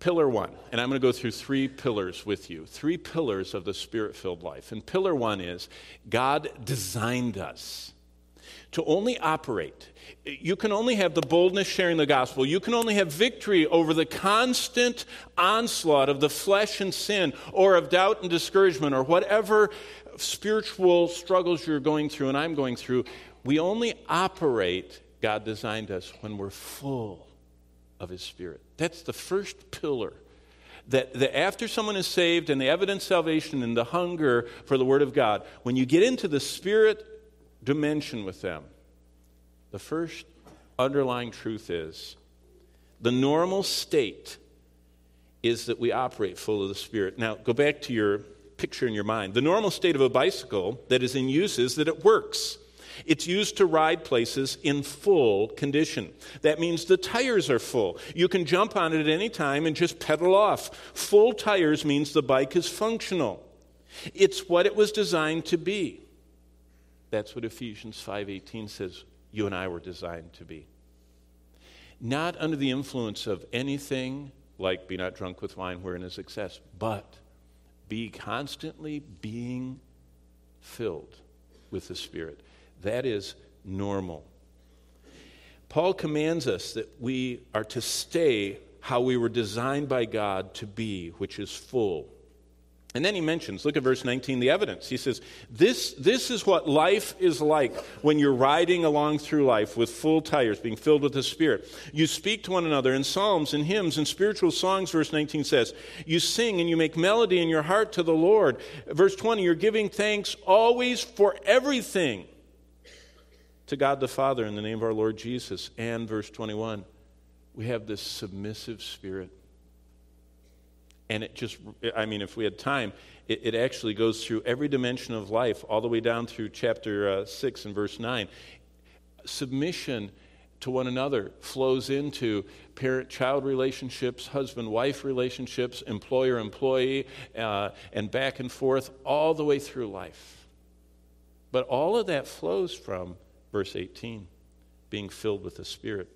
pillar one, and I'm going to go through three pillars with you, three pillars of the spirit filled life. And pillar one is God designed us to only operate. You can only have the boldness sharing the gospel. You can only have victory over the constant onslaught of the flesh and sin, or of doubt and discouragement, or whatever spiritual struggles you're going through and I'm going through. We only operate, God designed us, when we're full of His Spirit. That's the first pillar. That, that after someone is saved and the evidence salvation and the hunger for the Word of God, when you get into the Spirit dimension with them, the first underlying truth is the normal state is that we operate full of the Spirit. Now, go back to your picture in your mind. The normal state of a bicycle that is in use is that it works. It's used to ride places in full condition. That means the tires are full. You can jump on it at any time and just pedal off. Full tires means the bike is functional. It's what it was designed to be. That's what Ephesians 5:18 says you and I were designed to be. Not under the influence of anything like be not drunk with wine wherein is excess, but be constantly being filled with the Spirit. That is normal. Paul commands us that we are to stay how we were designed by God to be, which is full and then he mentions, look at verse 19, the evidence. He says, this, this is what life is like when you're riding along through life with full tires, being filled with the Spirit. You speak to one another in psalms and hymns and spiritual songs, verse 19 says. You sing and you make melody in your heart to the Lord. Verse 20, you're giving thanks always for everything to God the Father in the name of our Lord Jesus. And verse 21, we have this submissive spirit and it just, I mean, if we had time, it, it, actually goes through every dimension of life, all the way down through chapter uh, 6 and verse 9. Submission to one another flows into parent child relationships, husband wife relationships, employer employee, uh, and back and forth all the way through life. But all of that flows from verse 18 being filled with the Spirit.